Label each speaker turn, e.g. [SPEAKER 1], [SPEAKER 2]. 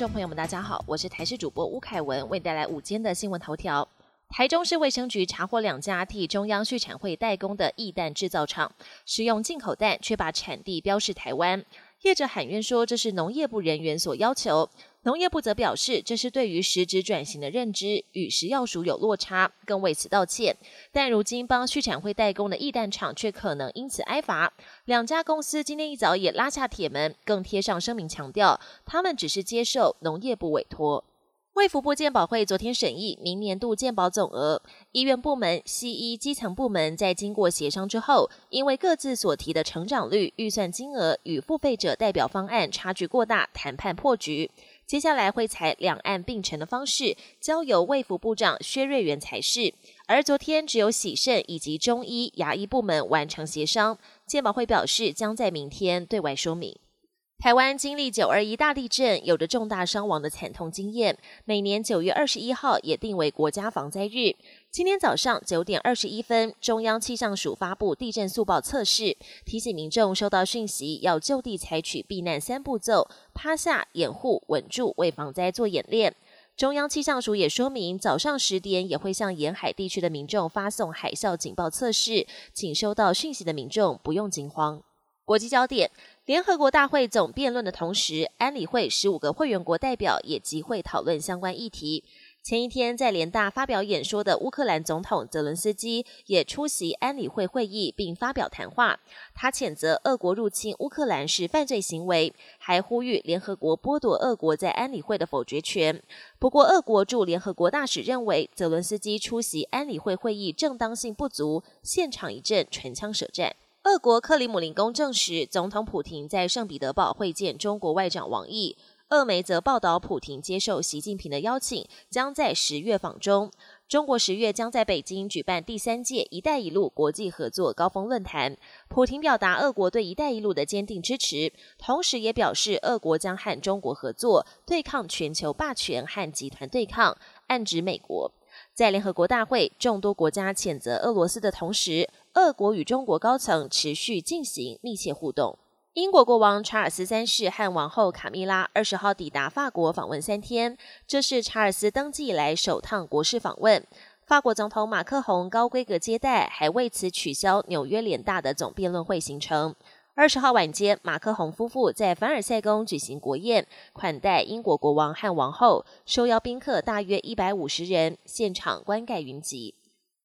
[SPEAKER 1] 众朋友们，大家好，我是台视主播吴凯文，为你带来午间的新闻头条。台中市卫生局查获两家替中央畜产会代工的异蛋制造厂，使用进口蛋，却把产地标示台湾。业者喊冤说，这是农业部人员所要求。农业部则表示，这是对于实质转型的认知与食药署有落差，更为此道歉。但如今帮畜产会代工的易蛋厂却可能因此挨罚。两家公司今天一早也拉下铁门，更贴上声明强调，他们只是接受农业部委托。卫福部健保会昨天审议明年度健保总额，医院部门、西医基层部门在经过协商之后，因为各自所提的成长率、预算金额与付费者代表方案差距过大，谈判破局。接下来会采两岸并陈的方式，交由卫福部长薛瑞元裁示。而昨天只有喜盛以及中医、牙医部门完成协商，健保会表示将在明天对外说明。台湾经历九二一大地震，有着重大伤亡的惨痛经验。每年九月二十一号也定为国家防灾日。今天早上九点二十一分，中央气象署发布地震速报测试，提醒民众收到讯息要就地采取避难三步骤：趴下、掩护、稳住，为防灾做演练。中央气象署也说明，早上十点也会向沿海地区的民众发送海啸警报测试，请收到讯息的民众不用惊慌。国际焦点。联合国大会总辩论的同时，安理会十五个会员国代表也集会讨论相关议题。前一天在联大发表演说的乌克兰总统泽伦斯基也出席安理会会议并发表谈话。他谴责俄国入侵乌克兰是犯罪行为，还呼吁联合国剥夺俄国在安理会的否决权。不过，俄国驻联合国大使认为泽伦斯基出席安理会会议正当性不足，现场一阵唇枪舌战。俄国克里姆林宫证实，总统普廷在圣彼得堡会见中国外长王毅。俄媒则报道，普廷接受习近平的邀请，将在十月访中。中国十月将在北京举办第三届“一带一路”国际合作高峰论坛。普廷表达俄国对“一带一路”的坚定支持，同时也表示，俄国将和中国合作，对抗全球霸权和集团对抗，暗指美国。在联合国大会，众多国家谴责俄罗斯的同时，俄国与中国高层持续进行密切互动。英国国王查尔斯三世和王后卡米拉二十号抵达法国访问三天，这是查尔斯登基以来首趟国事访问。法国总统马克宏高规格接待，还为此取消纽约联大的总辩论会行程。二十号晚间，马克宏夫妇在凡尔赛宫举行国宴，款待英国国王和王后，受邀宾客大约一百五十人，现场观盖云集。